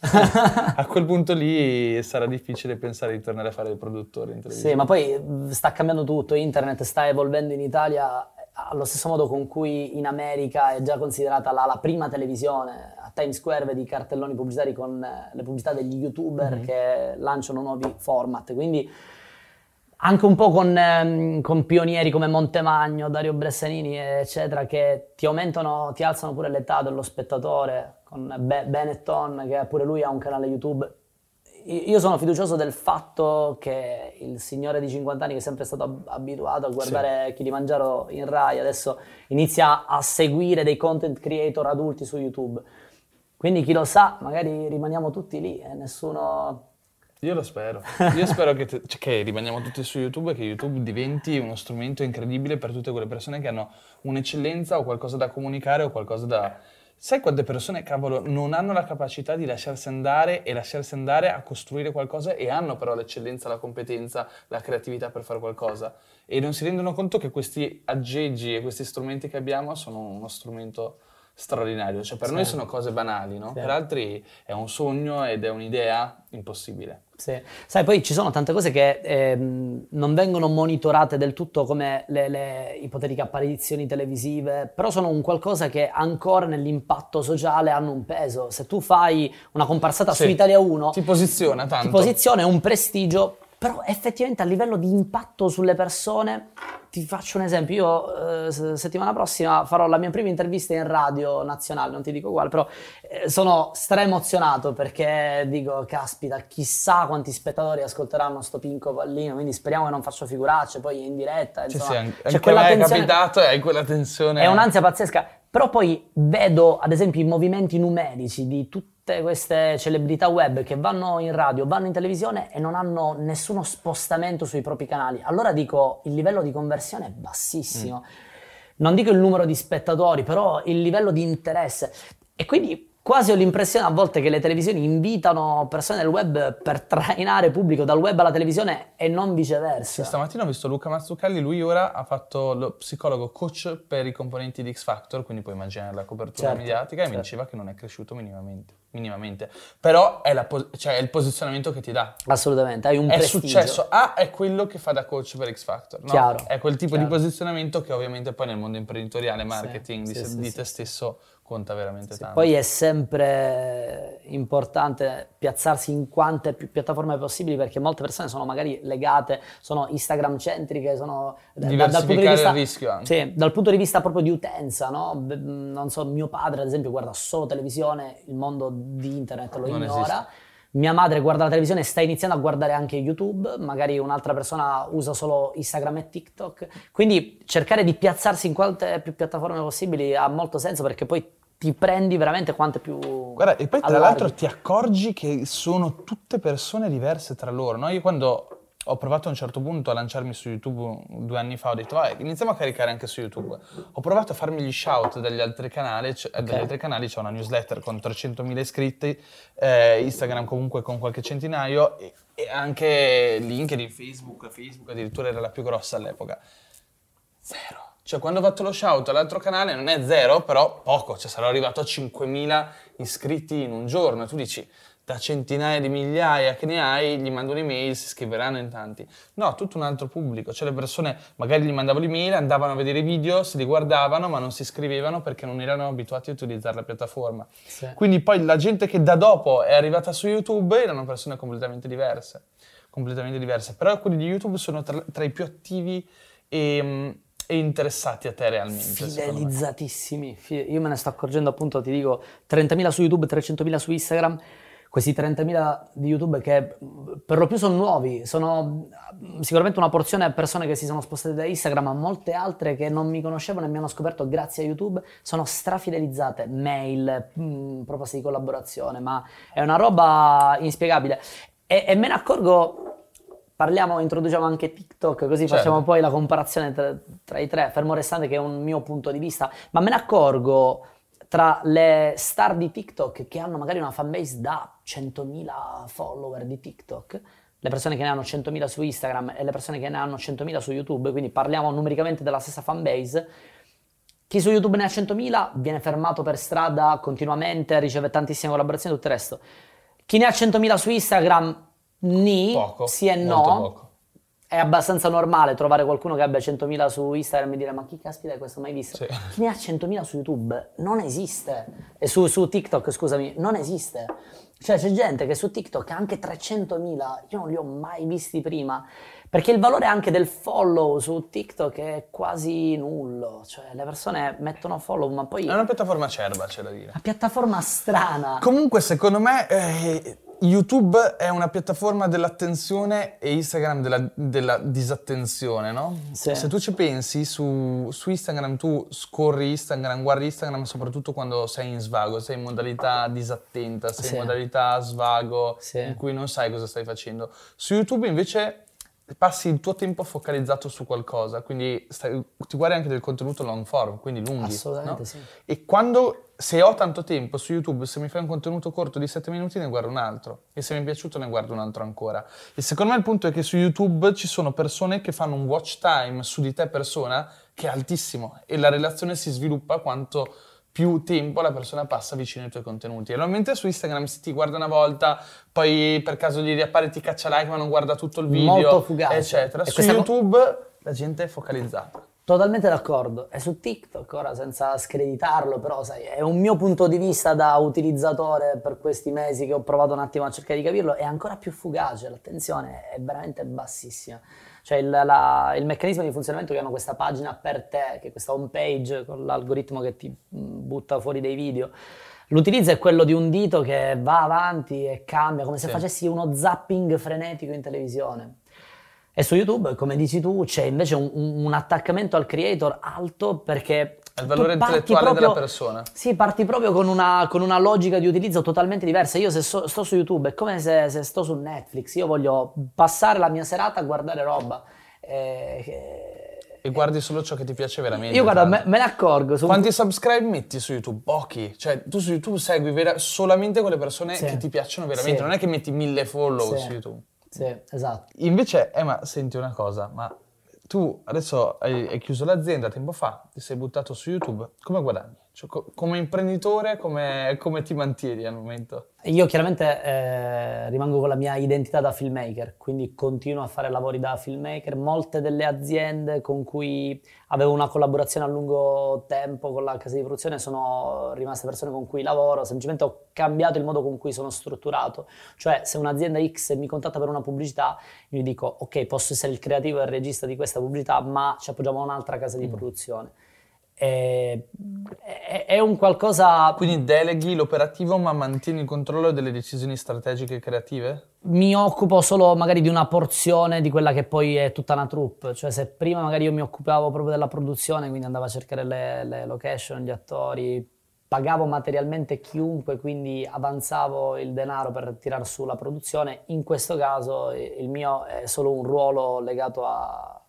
Speaker 1: a quel punto lì sarà difficile pensare di tornare a fare il produttore in televisione.
Speaker 2: Sì, ma poi sta cambiando tutto, internet sta evolvendo in Italia allo stesso modo con cui in America è già considerata la, la prima televisione. A Times Square vedi cartelloni pubblicitari con eh, le pubblicità degli youtuber
Speaker 1: Mhm.
Speaker 2: che lanciano nuovi format, quindi anche un po' con, ehm, con pionieri come Montemagno, Dario Bressanini, eccetera, che ti aumentano, ti alzano pure l'età dello spettatore, con Be- Benetton, che pure lui ha un canale YouTube. Io sono fiducioso del fatto che il signore di 50 anni che è sempre stato ab- abituato a guardare Kilimangiaro in Rai, adesso inizia a seguire dei content creator adulti su YouTube. Quindi chi lo sa, magari rimaniamo tutti lì e nessuno...
Speaker 1: Io lo spero. Io spero che, te- cioè, che rimaniamo tutti su YouTube e che YouTube diventi uno strumento incredibile per tutte quelle persone che hanno un'eccellenza o qualcosa da comunicare o qualcosa da... Sai quante persone, cavolo, non hanno la capacità di lasciarsi andare e lasciarsi andare a costruire qualcosa e hanno però l'eccellenza, la competenza, la creatività per fare qualcosa e non si rendono conto che questi aggeggi e questi strumenti che abbiamo sono uno strumento straordinario. Cioè per
Speaker 2: Sì.
Speaker 1: noi sono cose banali, no?
Speaker 2: Sì.
Speaker 1: Per altri è un sogno ed è un'idea impossibile.
Speaker 2: Sì. Sai, poi ci sono tante cose che ehm, non vengono monitorate del tutto come le, le ipotetiche apparizioni televisive, però sono un qualcosa che ancora nell'impatto sociale hanno un peso. Se tu fai una comparsata
Speaker 1: Sì.
Speaker 2: su Italia 1,
Speaker 1: Ti posiziona tanto.
Speaker 2: ti posiziona è un prestigio, però effettivamente a livello di impatto sulle persone, ti faccio un esempio, io eh, settimana prossima farò la mia prima intervista in radio nazionale, non ti dico quale, però eh, sono stra-emozionato perché dico, caspita, chissà quanti spettatori ascolteranno sto pinco pallino, quindi speriamo che non faccio figuracce, poi in diretta, insomma,
Speaker 1: sì, anche,
Speaker 2: c'è
Speaker 1: anche
Speaker 2: quella
Speaker 1: è capitato e hai quella tensione.
Speaker 2: è un'ansia pazzesca, però poi vedo ad esempio i movimenti numerici di tutte queste celebrità web che vanno in radio, vanno in televisione e non hanno nessuno spostamento sui propri canali. Allora dico, il livello di conversione è bassissimo. Non dico il numero di spettatori, però il livello di interesse. E quindi quasi ho l'impressione a volte che le televisioni invitano persone del web per trainare pubblico dal web alla televisione e non viceversa.
Speaker 1: Sì, stamattina ho visto Luca Mazzuccalli, lui ora ha fatto lo psicologo coach per i componenti di X Factor, quindi puoi immaginare la copertura
Speaker 2: Certo,
Speaker 1: mediatica, e mi
Speaker 2: certo.
Speaker 1: diceva che non è cresciuto minimamente. Minimamente. Però è, la pos- cioè, è il posizionamento che ti dà.
Speaker 2: Assolutamente, hai un
Speaker 1: È
Speaker 2: prestigio.
Speaker 1: successo, A è quello che fa da coach per X Factor, no?
Speaker 2: Chiaro,
Speaker 1: È quel tipo
Speaker 2: chiaro.
Speaker 1: di posizionamento che ovviamente poi nel mondo imprenditoriale, marketing,
Speaker 2: sì,
Speaker 1: di,
Speaker 2: sì,
Speaker 1: di
Speaker 2: sì,
Speaker 1: te stesso conta veramente tanto.
Speaker 2: Poi è sempre importante piazzarsi in quante più piattaforme possibili perché molte persone sono magari legate, sono Instagram centriche, sono da- dal punto di vista,
Speaker 1: il rischio anche.
Speaker 2: Sì, dal punto di vista proprio di utenza, no? B- Non so, mio padre ad esempio guarda solo televisione, il mondo di internet lo
Speaker 1: Non
Speaker 2: ignora.
Speaker 1: esiste.
Speaker 2: Mia madre guarda la televisione e sta iniziando a guardare anche YouTube, magari un'altra persona usa solo Instagram e TikTok. Quindi cercare di piazzarsi in quante più piattaforme possibili ha molto senso perché poi ti prendi veramente quante più...
Speaker 1: Guarda, e poi tra
Speaker 2: allarghi.
Speaker 1: l'altro ti accorgi che sono tutte persone diverse tra loro, no? Io quando ho provato a un certo punto a lanciarmi su YouTube due anni fa, ho detto, vai, iniziamo a caricare anche su YouTube. Ho provato a farmi gli shout dagli altri canali, cioè, dagli altri canali c'è una newsletter con 300.000 iscritti, eh, Instagram comunque con qualche centinaio e, e anche LinkedIn, Facebook, Facebook addirittura era la più grossa all'epoca. Zero. Cioè, quando ho fatto lo shout all'altro canale non è zero, però poco. Cioè, sarò arrivato a 5.000 iscritti in un giorno. E tu dici, da centinaia di migliaia che ne hai, gli mando un'email, si iscriveranno in tanti. No, tutto un altro pubblico. Cioè, le persone, magari gli mandavo l'email, andavano a vedere i video, se li guardavano, ma non si iscrivevano perché non erano abituati a utilizzare la piattaforma.
Speaker 2: Sì.
Speaker 1: Quindi poi la gente che da dopo è arrivata su YouTube erano persone completamente diverse. Completamente diverse. Però quelli di YouTube sono tra, tra i più attivi e, e interessati a te realmente. me.
Speaker 2: Fidelizzatissimi. Fi- Io me ne sto accorgendo appunto, ti dico, 30.000 su YouTube, 300.000 su Instagram. Questi 30.000 di YouTube che per lo più sono nuovi, sono sicuramente una porzione di persone che si sono spostate da Instagram, ma molte altre che non mi conoscevano e mi hanno scoperto grazie a YouTube, sono strafidelizzate, mail, mh, proposte di collaborazione, ma è una roba inspiegabile. E, e me ne accorgo, parliamo, introduciamo anche TikTok, così
Speaker 1: Certo.
Speaker 2: facciamo poi la comparazione tra, tra i tre, fermo restante che è un mio punto di vista, ma me ne accorgo tra le star di TikTok che hanno magari una fanbase da 100.000 follower di TikTok, le persone che ne hanno 100.000 su Instagram e le persone che ne hanno 100.000 su YouTube, quindi parliamo numericamente della stessa fanbase, chi su YouTube ne ha 100.000 viene fermato per strada continuamente, riceve tantissime collaborazioni e tutto il resto. Chi ne ha 100.000 su Instagram, ni,
Speaker 1: Poco.
Speaker 2: sì e no.
Speaker 1: poco.
Speaker 2: È abbastanza normale trovare qualcuno che abbia 100.000 su Instagram e dire ma chi caspita è questo mai visto?
Speaker 1: Sì.
Speaker 2: Chi ne ha 100.000 su YouTube non esiste. E su, su TikTok, scusami, non esiste. Cioè c'è gente che su TikTok ha anche 300.000, io non li ho mai visti prima. Perché il valore anche del follow su TikTok è quasi nullo. Cioè le persone mettono follow, ma poi...
Speaker 1: È una piattaforma acerba, c'è da dire.
Speaker 2: Una piattaforma strana.
Speaker 1: Comunque, secondo me, eh, YouTube è una piattaforma dell'attenzione e Instagram della, della disattenzione, no?
Speaker 2: Sì.
Speaker 1: Se tu ci pensi, su, su Instagram tu scorri Instagram, guardi Instagram soprattutto quando sei in svago, sei in modalità disattenta, sei
Speaker 2: Sì.
Speaker 1: in modalità svago,
Speaker 2: Sì.
Speaker 1: in cui non sai cosa stai facendo. Su YouTube invece passi il tuo tempo focalizzato su qualcosa, quindi stai- ti guardi anche del contenuto long form, quindi lunghi.
Speaker 2: Assolutamente
Speaker 1: no?
Speaker 2: sì.
Speaker 1: E quando, se ho tanto tempo su YouTube, se mi fai un contenuto corto di 7 minuti ne guardo un altro. E se mi è piaciuto ne guardo un altro ancora. E secondo me il punto è che su YouTube ci sono persone che fanno un watch time su di te persona che è altissimo. E la relazione si sviluppa quanto più tempo la persona passa vicino ai tuoi contenuti. E mentre su Instagram se ti guarda una volta, poi per caso gli riappare ti caccia like ma non guarda tutto il video,
Speaker 2: Molto fugace.
Speaker 1: eccetera.
Speaker 2: E
Speaker 1: Su YouTube la gente è focalizzata.
Speaker 2: Totalmente d'accordo. E su TikTok, ora senza screditarlo, però sai, è un mio punto di vista da utilizzatore per questi mesi che ho provato un attimo a cercare di capirlo, è ancora più fugace, l'attenzione è veramente bassissima. Cioè il, la- il meccanismo di funzionamento che hanno questa pagina per te, che è questa home page con l'algoritmo che ti mm, butta fuori dei video, l'utilizzo è quello di un dito che va avanti e cambia, come se
Speaker 1: Sì.
Speaker 2: facessi uno zapping frenetico in televisione. E su YouTube, come dici tu, c'è invece un, un- attaccamento al creator alto perché...
Speaker 1: È il valore intellettuale
Speaker 2: proprio-
Speaker 1: della persona.
Speaker 2: Sì, parti proprio con una, con una logica di utilizzo totalmente diversa. Io se so- sto su YouTube è come se, se sto su Netflix, io voglio passare la mia serata a guardare roba. Eh,
Speaker 1: E guardi solo ciò che ti piace veramente.
Speaker 2: Io guarda, me, me ne accorgo. su-
Speaker 1: Quanti subscribe metti su YouTube? Pochi. Cioè, tu su YouTube segui vera- solamente quelle persone
Speaker 2: Sì.
Speaker 1: che ti piacciono veramente.
Speaker 2: Sì.
Speaker 1: Non è che metti mille follow
Speaker 2: Sì.
Speaker 1: su YouTube.
Speaker 2: Sì, esatto.
Speaker 1: Invece, Emma, senti una cosa, ma tu adesso hai, hai chiuso l'azienda tempo fa, ti sei buttato su YouTube, come guadagni? Cioè, co- come imprenditore, come, come ti mantieni al momento?
Speaker 2: Io chiaramente eh, rimango con la mia identità da filmmaker, quindi continuo a fare lavori da filmmaker. Molte delle aziende con cui avevo una collaborazione a lungo tempo con la casa di produzione sono rimaste persone con cui lavoro, semplicemente ho cambiato il modo con cui sono strutturato. Cioè, se un'azienda X mi contatta per una pubblicità, io gli dico, ok, posso essere il creativo e il regista di questa pubblicità, ma ci appoggiamo a un'altra casa di produzione. E- è, è un qualcosa
Speaker 1: Quindi deleghi l'operativo ma mantieni il controllo delle decisioni strategiche e creative?
Speaker 2: mi occupo solo magari di una porzione di quella che poi è tutta una troupe, cioè se prima magari io mi occupavo proprio della produzione, quindi andavo a cercare le, le location, gli attori, pagavo materialmente chiunque, quindi avanzavo il denaro per tirar su la produzione, in questo caso il mio è solo un ruolo legato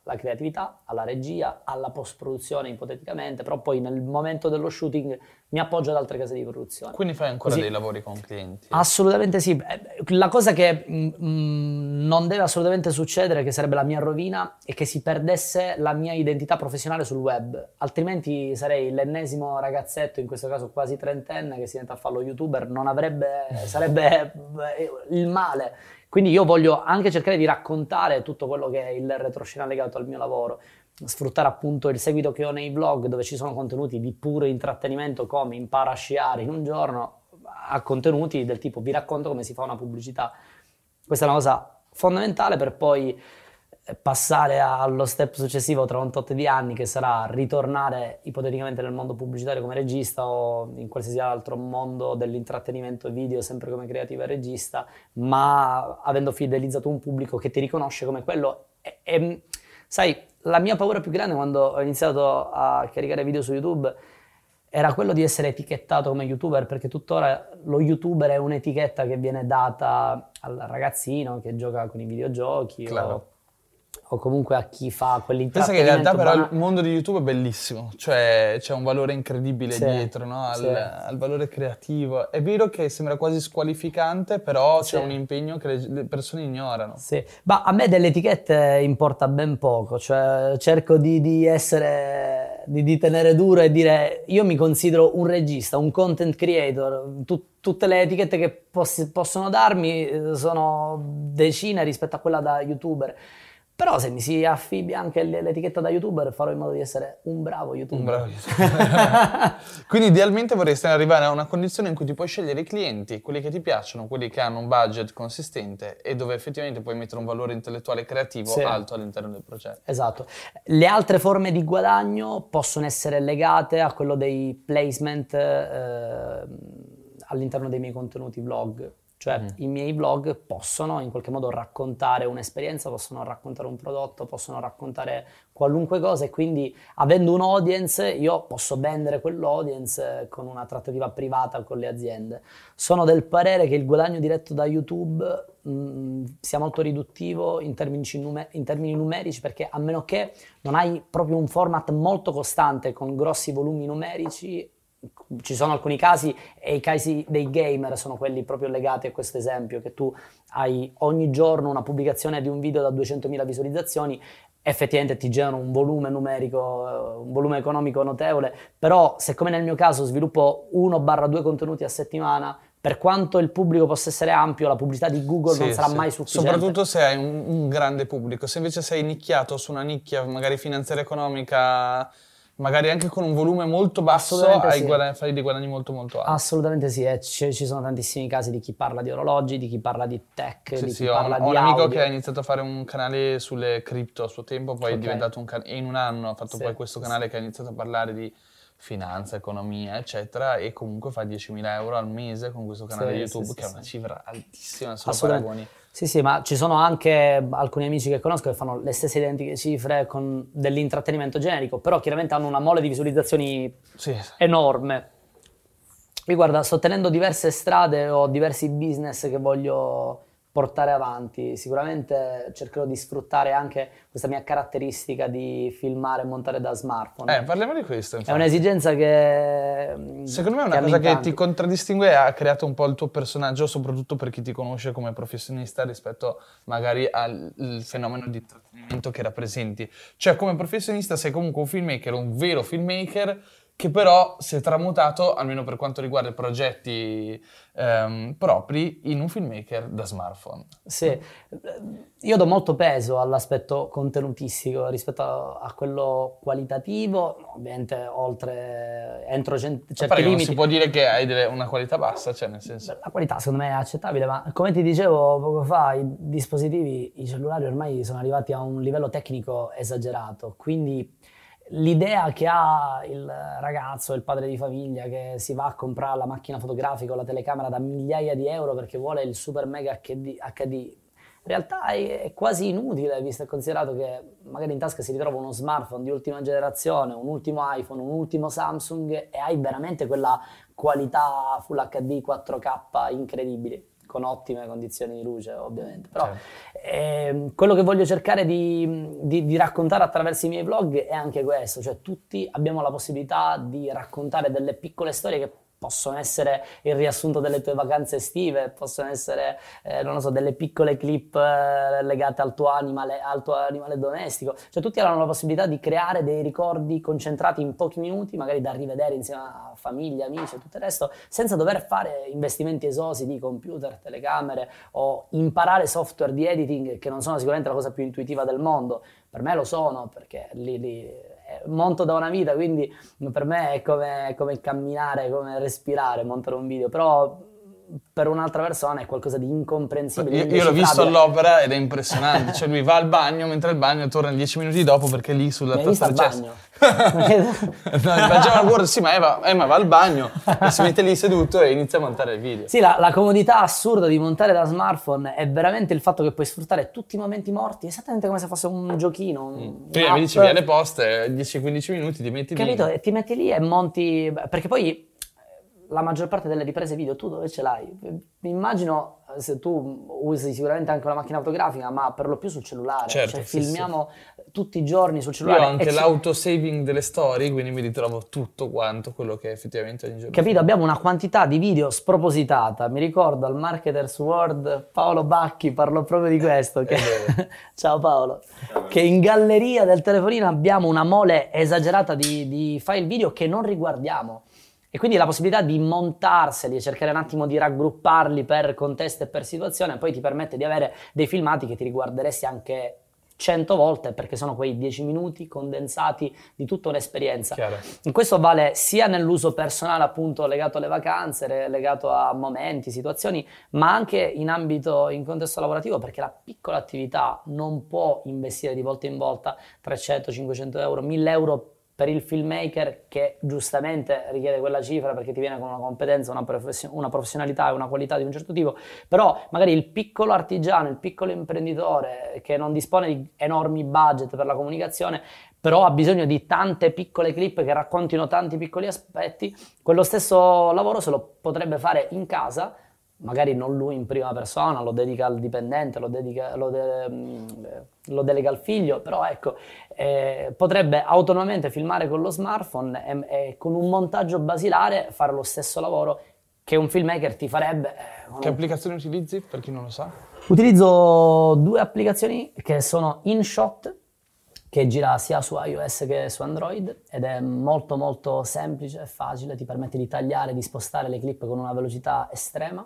Speaker 2: alla creatività, alla regia, alla post-produzione ipoteticamente, però poi nel momento dello shooting mi appoggio ad altre case di produzione.
Speaker 1: Quindi fai ancora
Speaker 2: Così-
Speaker 1: dei lavori con clienti?
Speaker 2: Assolutamente sì. Eh, La cosa che mm, mm, non deve assolutamente succedere, che sarebbe la mia rovina, è che si perdesse la mia identità professionale sul web. Altrimenti sarei l'ennesimo ragazzetto, in questo caso quasi trentenne, che si diventa a fare lo youtuber, non avrebbe, sarebbe eh, il male. Quindi io voglio anche cercare di raccontare tutto quello che è il retroscena legato al mio lavoro sfruttare appunto il seguito che ho nei vlog dove ci sono contenuti di puro intrattenimento come impara a sciare in un giorno a contenuti del tipo vi racconto come si fa una pubblicità. Questa è una cosa fondamentale per poi passare allo step successivo tra un tot di anni che sarà ritornare ipoteticamente nel mondo pubblicitario come regista o in qualsiasi altro mondo dell'intrattenimento video sempre come creativa e regista, ma avendo fidelizzato un pubblico che ti riconosce come quello. E, e, sai, la mia paura più grande quando ho iniziato a caricare video su YouTube era quello di essere etichettato come youtuber, perché tuttora lo youtuber è un'etichetta che viene data al ragazzino che gioca con i videogiochi claro. O comunque a chi fa quell'intrattenimento.
Speaker 1: Pensa che in realtà però il mondo di YouTube è bellissimo, cioè c'è un valore incredibile sì, dietro, no? al, sì. al, valore creativo. È vero che sembra quasi squalificante, però sì. c'è un impegno che le, le, persone ignorano.
Speaker 2: Sì, ma a me delle etichette importa ben poco, cioè cerco di, di essere, di, di, tenere duro e dire io mi considero un regista, un content creator, tu, tutte le etichette che poss- possono darmi eh, sono decine rispetto a quella da youtuber. Però se mi si affibbia anche l'etichetta da youtuber farò in modo di essere un bravo youtuber. Un bravo
Speaker 1: youtuber. Quindi idealmente vorresti arrivare a una condizione in cui ti puoi scegliere i clienti, quelli che ti piacciono, quelli che hanno un budget consistente e dove effettivamente puoi mettere un valore intellettuale e creativo sì. alto all'interno del progetto.
Speaker 2: Esatto. Le altre forme di guadagno possono essere legate a quello dei placement eh, all'interno dei miei contenuti vlog cioè mm. i miei blog possono in qualche modo raccontare un'esperienza, possono raccontare un prodotto, possono raccontare qualunque cosa e quindi avendo un audience io posso vendere quell'audience con una trattativa privata con le aziende. Sono del parere che il guadagno diretto da YouTube mh, mm, sia molto riduttivo in termini, numer- in termini numerici perché a meno che non hai proprio un format molto costante con grossi volumi numerici ci sono alcuni casi e i casi dei gamer sono quelli proprio legati a questo esempio, che tu hai ogni giorno una pubblicazione di un video da 200.000 visualizzazioni, effettivamente ti generano un volume numerico, un volume economico notevole, però se come nel mio caso sviluppo 1-2 contenuti a settimana, per quanto il pubblico possa essere ampio, la pubblicità di Google sì, non sarà sì. mai sufficiente.
Speaker 1: Soprattutto se hai un, un grande pubblico, se invece sei nicchiato su una nicchia magari finanziaria economica magari anche con un volume molto basso hai sì. guadagni, fai dei guadagni molto molto alti.
Speaker 2: Assolutamente sì, eh, ci, ci, sono tantissimi casi di chi parla di orologi, di chi parla di tech,
Speaker 1: sì,
Speaker 2: di
Speaker 1: sì,
Speaker 2: chi parla
Speaker 1: ho,
Speaker 2: di
Speaker 1: Ho un
Speaker 2: audio.
Speaker 1: amico che ha iniziato a fare un canale sulle cripto a suo tempo, poi okay. è diventato un canale, in un anno ha fatto sì, poi questo canale che ha iniziato a parlare di finanza, economia, eccetera, e comunque fa 10.000 euro al mese con questo canale YouTube, che è una cifra altissima, se lo paragoni.
Speaker 2: Sì, sì, ma ci sono anche alcuni amici che conosco che fanno le stesse identiche cifre con dell'intrattenimento generico, però chiaramente hanno una mole di visualizzazioni sì. enorme. Io guarda, sto tenendo diverse strade, ho diversi business che voglio portare avanti. Sicuramente cercherò di sfruttare anche questa mia caratteristica di filmare e montare da smartphone.
Speaker 1: Eh, parliamo di questo.
Speaker 2: Infatti. È un'esigenza che.
Speaker 1: Secondo me è una cosa che ti contraddistingue e ha creato un po' il tuo personaggio, soprattutto per chi ti conosce come professionista rispetto magari al fenomeno di intrattenimento che rappresenti. Cioè, come professionista sei comunque un filmmaker, un vero filmmaker che però si è tramutato, almeno per quanto riguarda i progetti ehm, propri, in un filmmaker da smartphone.
Speaker 2: Sì, io do molto peso all'aspetto contenutistico rispetto a, a quello qualitativo, ovviamente oltre, entro cent- certi
Speaker 1: Però
Speaker 2: limiti.
Speaker 1: non si può dire che hai delle, una qualità bassa, cioè nel senso...
Speaker 2: La qualità secondo me è accettabile, ma come ti dicevo poco fa, i dispositivi, i cellulari ormai sono arrivati a un livello tecnico esagerato, quindi l'idea che ha il ragazzo, il padre di famiglia che si va a comprare la macchina fotografica o la telecamera da migliaia di euro perché vuole il super mega HD, HD in realtà è, quasi inutile visto e considerato che magari in tasca si ritrova uno smartphone di ultima generazione, un ultimo iPhone, un ultimo Samsung e hai veramente quella qualità Full HD 4K incredibile con ottime condizioni di luce ovviamente, però certo. eh, quello che voglio cercare di, di, di, raccontare attraverso i miei vlog è anche questo, cioè tutti abbiamo la possibilità di raccontare delle piccole storie che possono essere il riassunto delle tue vacanze estive, possono essere, eh, non lo so, delle piccole clip eh, legate al tuo, animale, al tuo animale domestico. Cioè tutti hanno la possibilità di creare dei ricordi concentrati in pochi minuti, magari da rivedere insieme a famiglia, amici e tutto il resto, senza dover fare investimenti esosi di computer, telecamere o imparare software di editing che non sono sicuramente la cosa più intuitiva del mondo. Per me lo sono perché lì, lì monto da una vita, quindi per me è come, come camminare, come respirare, montare un video, però per un'altra persona è qualcosa di incomprensibile.
Speaker 1: Io, io l'ho visto all'opera ed è impressionante. Cioè, lui va al bagno, mentre al bagno torna dieci minuti dopo perché lì sulla
Speaker 2: al
Speaker 1: tastiera
Speaker 2: bagno?
Speaker 1: no, Pagella World, sì, ma Eva, Emma va al bagno e si mette lì seduto e inizia a montare il video.
Speaker 2: Sì, la, la comodità assurda di montare da smartphone è veramente il fatto che puoi sfruttare tutti i momenti morti, esattamente come se fosse un giochino. un-
Speaker 1: Prima mi
Speaker 2: un'app.
Speaker 1: dicevi alle poste, 10-15 minuti ti metti lì.
Speaker 2: Capito? E ti metti lì e monti. Perché poi la maggior parte delle riprese video tu dove ce l'hai? Mi Immagino eh, se tu usi sicuramente anche una macchina fotografica, ma per lo più sul cellulare.
Speaker 1: Certo,
Speaker 2: cioè,
Speaker 1: sì,
Speaker 2: filmiamo tutti i giorni sul
Speaker 1: Io
Speaker 2: cellulare.
Speaker 1: ho anche
Speaker 2: ci-
Speaker 1: l'autosaving delle storie, quindi mi ritrovo tutto quanto quello che effettivamente ogni giorno.
Speaker 2: Capito? Abbiamo una quantità di video spropositata. Mi ricordo al Marketers World Paolo Bacchi parlò proprio di questo. Che... Ciao Paolo. Che in galleria del telefonino abbiamo una mole esagerata di, di file video che non riguardiamo. E quindi la possibilità di montarseli e cercare un attimo di raggrupparli per contesto e per situazione poi ti permette di avere dei filmati che ti riguarderesti anche 100 volte perché sono quei 10 minuti condensati di tutta un'esperienza.
Speaker 1: Chiaro.
Speaker 2: In questo vale sia nell'uso personale, appunto, legato alle vacanze, legato a momenti, situazioni, ma anche in ambito, in contesto lavorativo, perché la piccola attività non può investire di volta in volta 300, 500 euro, 1000 euro per il filmmaker che giustamente richiede quella cifra perché ti viene con una competenza, una, profession- una professionalità e una qualità di un certo tipo, però magari il piccolo artigiano, il piccolo imprenditore che non dispone di enormi budget per la comunicazione, però ha bisogno di tante piccole clip che raccontino tanti piccoli aspetti, quello stesso lavoro se lo potrebbe fare in casa, magari non lui in prima persona, lo dedica al dipendente, lo, dedica- lo de- mm, lo delega al figlio, però ecco, eh, potrebbe autonomamente filmare con lo smartphone e, e con un montaggio basilare fare lo stesso lavoro che un filmmaker ti farebbe. eh,
Speaker 1: Che applicazioni utilizzi, per chi non lo sa?
Speaker 2: Utilizzo due applicazioni che sono InShot, che gira sia su iOS che su Android ed è molto molto semplice e facile, ti permette di tagliare e di spostare le clip con una velocità estrema.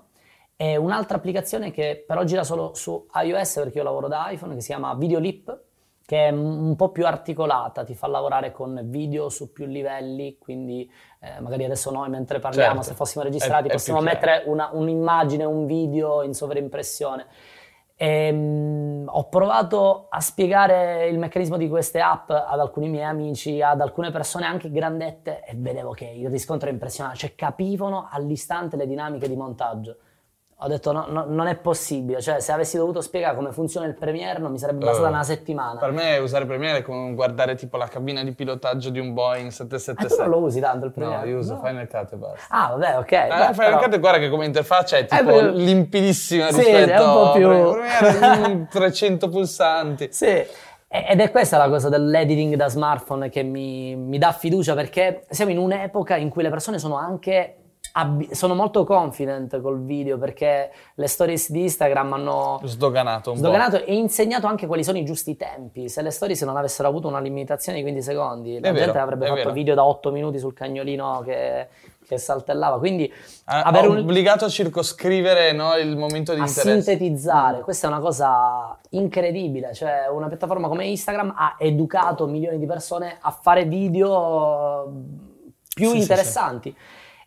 Speaker 2: E un'altra applicazione che però gira solo su iOS perché io lavoro da iPhone, che si chiama Videolip, che è un po' più articolata, ti fa lavorare con video su più livelli, quindi eh, magari adesso noi mentre parliamo,
Speaker 1: Certo.
Speaker 2: se fossimo registrati,
Speaker 1: È- è
Speaker 2: possiamo
Speaker 1: chiaro.
Speaker 2: mettere una- un'immagine, un video in sovraimpressione. Ehm, ho provato a spiegare il meccanismo di queste app ad alcuni miei amici, ad alcune persone anche grandette e vedevo che il riscontro è impressionante, cioè capivano all'istante le dinamiche di montaggio. Ho detto no, no, non è possibile, cioè se avessi dovuto spiegare come funziona il Premiere non mi sarebbe bastata
Speaker 1: Eh,
Speaker 2: una settimana.
Speaker 1: Per me usare Premiere è come guardare tipo la cabina di pilotaggio di un Boeing
Speaker 2: Ah, tu
Speaker 1: 777.
Speaker 2: non lo usi tanto il Premiere?
Speaker 1: No, io uso
Speaker 2: No.
Speaker 1: Final Cut e basta.
Speaker 2: Ah, vabbè, ok.
Speaker 1: Eh,
Speaker 2: beh,
Speaker 1: Final
Speaker 2: però-
Speaker 1: Cut guarda che come interfaccia è tipo
Speaker 2: più-
Speaker 1: limpidissima
Speaker 2: Sì,
Speaker 1: rispetto
Speaker 2: è un po' più-
Speaker 1: a Premiere, mm, 300 pulsanti.
Speaker 2: Sì, ed è questa la cosa dell'editing da smartphone che mi, mi dà fiducia perché siamo in un'epoca in cui le persone sono anche abbi- sono molto confident col video perché le stories di Instagram hanno
Speaker 1: Sdoganato un
Speaker 2: sdoganato e insegnato anche quali sono i giusti tempi. Se le stories non avessero avuto una limitazione di 15 secondi, la
Speaker 1: È vero,
Speaker 2: gente avrebbe fatto
Speaker 1: vero.
Speaker 2: video da 8 minuti sul cagnolino che, che saltellava. Quindi.
Speaker 1: Ha,
Speaker 2: un,
Speaker 1: obbligato a circoscrivere no, il momento di
Speaker 2: a
Speaker 1: interesse.
Speaker 2: sintetizzare, questa è una cosa incredibile, cioè una piattaforma come Instagram ha educato milioni di persone a fare video più
Speaker 1: Sì, sì,
Speaker 2: interessanti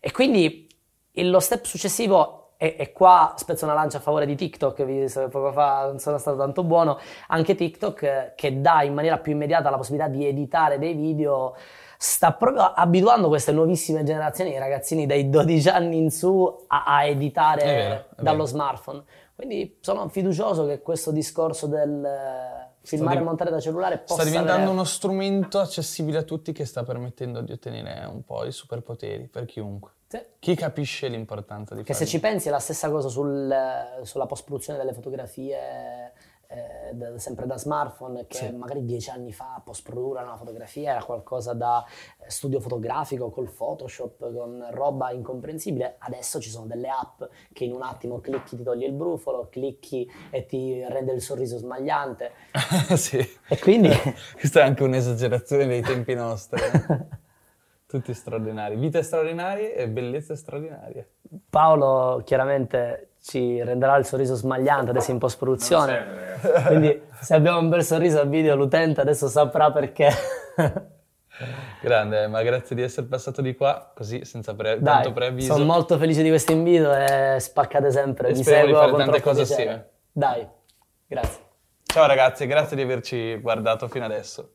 Speaker 2: e quindi lo step successivo e, e qua spezzo una lancia a favore di TikTok, visto che poco fa non sono stato tanto buono, anche TikTok che dà in maniera più immediata la possibilità di editare dei video, sta proprio abituando queste nuovissime generazioni, i ragazzini dai 12 anni in su, a, a editare
Speaker 1: È vero, è
Speaker 2: dallo
Speaker 1: vero.
Speaker 2: smartphone. Quindi sono fiducioso che questo discorso del filmare e montare da cellulare possa
Speaker 1: Sta diventando
Speaker 2: avere-
Speaker 1: uno strumento accessibile a tutti che sta permettendo di ottenere un po' i superpoteri per chiunque.
Speaker 2: Sì.
Speaker 1: Chi capisce l'importanza di
Speaker 2: Che se
Speaker 1: fare
Speaker 2: ci pensi è la stessa cosa sul- sulla post-produzione delle fotografie, eh, da- sempre da smartphone, che
Speaker 1: Sì.
Speaker 2: magari dieci anni fa post-produrre una fotografia era qualcosa da eh, studio fotografico col Photoshop, con roba incomprensibile. Adesso ci sono delle app che in un attimo clicchi ti toglie il brufolo, clicchi e ti rende il sorriso smagliante.
Speaker 1: sì.
Speaker 2: E quindi...
Speaker 1: Questa è anche un'esagerazione dei tempi nostri. eh. Tutti straordinari. Vite straordinarie e bellezze straordinarie.
Speaker 2: Paolo chiaramente ci renderà il sorriso smagliante adesso in post-produzione. Quindi se abbiamo un bel sorriso al video l'utente adesso saprà perché.
Speaker 1: Grande, ma grazie di essere passato di qua, così senza pre-
Speaker 2: Dai,
Speaker 1: tanto preavviso.
Speaker 2: sono molto felice di questo invito e spaccate sempre.
Speaker 1: E
Speaker 2: Vi
Speaker 1: speriamo di
Speaker 2: seguo
Speaker 1: fare
Speaker 2: con
Speaker 1: tante cose assieme.
Speaker 2: Dai, grazie.
Speaker 1: Ciao ragazzi, grazie di averci guardato fino adesso.